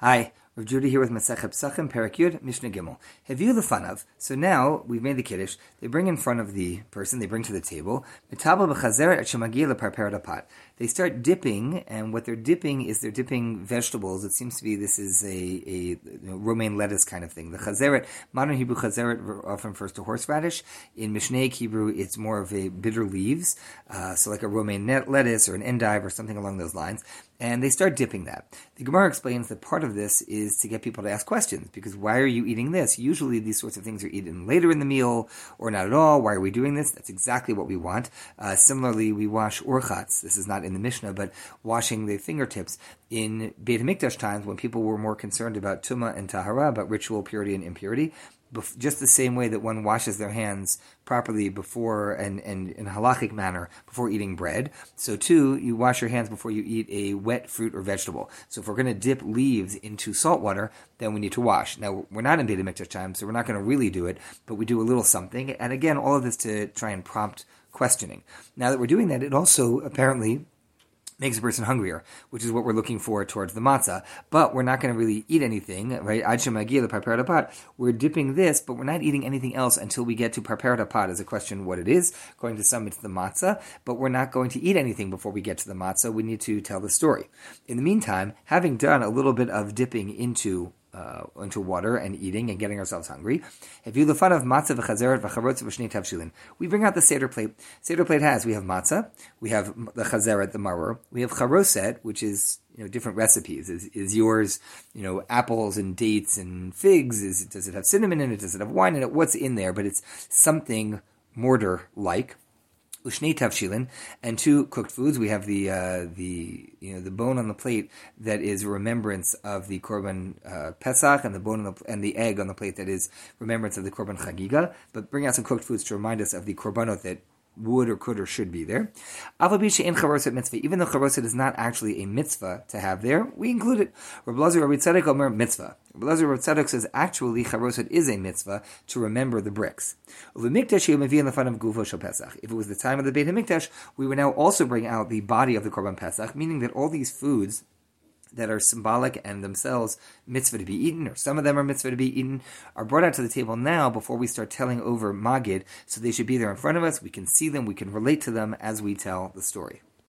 Hi, Rav Judah here with Masechet Pesachim, Perek Yud, Mishnah Gimel. fun of? So now we've made the kiddush. They bring in front of the person. They bring to the table. They start dipping, and what they're dipping is they're dipping vegetables. It seems to be this is a, a you know, romaine lettuce kind of thing. The chazeret, modern Hebrew chazeret often refers to horseradish. In Mishnaic Hebrew, it's more of a bitter leaves, uh, so like a romaine lettuce or an endive or something along those lines and they start dipping that. The Gemara explains that part of this is to get people to ask questions, because why are you eating this? Usually these sorts of things are eaten later in the meal, or not at all. Why are we doing this? That's exactly what we want. Uh, similarly, we wash urchatz. This is not in the Mishnah, but washing the fingertips in Beit HaMikdash times when people were more concerned about tuma and tahara, about ritual purity and impurity just the same way that one washes their hands properly before and, and in a halachic manner before eating bread, so too you wash your hands before you eat a wet fruit or vegetable. So if we're going to dip leaves into salt water, then we need to wash. Now we're not in Beit HaMikdash time, so we're not going to really do it, but we do a little something. And again, all of this to try and prompt questioning. Now that we're doing that, it also apparently makes a person hungrier, which is what we're looking for towards the matzah. But we're not going to really eat anything, right? We're dipping this, but we're not eating anything else until we get to parperet hapat. Is a question what it is. According to some, it's the matzah, but we're not going to eat anything before we get to the matzah. We need to tell the story. In the meantime, having done a little bit of dipping into uh, into water and eating and getting ourselves hungry. If you the fun of matzah v'chazeret v'charotz v'shnei tavshilin, we bring out the seder plate. Seder plate has we have matzah, we have the chazeret, the maror, we have charoset, which is you know different recipes. Is, is yours you know apples and dates and figs? Is does it have cinnamon in it? Does it have wine in it? What's in there? But it's something mortar like ushni tavshilin, and two cooked foods. We have the uh, the you know the bone on the plate that is remembrance of the korban uh, pesach, and the bone the, and the egg on the plate that is remembrance of the korban chagiga. But bring out some cooked foods to remind us of the korbanot that would or could or should be there. Even though charoset is not actually a mitzvah to have there, we include it. Rabbi Lazar Rabbi Tzadok Omer mitzvah. Rabbi Lazar Rabbi Tzadok says actually charoset is a mitzvah to remember the bricks. If it was the time of the Beit Hamikdash, we would now also bring out the body of the Korban Pesach, meaning that all these foods that are symbolic and themselves mitzvah to be eaten, or some of them are mitzvah to be eaten, are brought out to the table now before we start telling over Magid. So they should be there in front of us. We can see them, we can relate to them as we tell the story.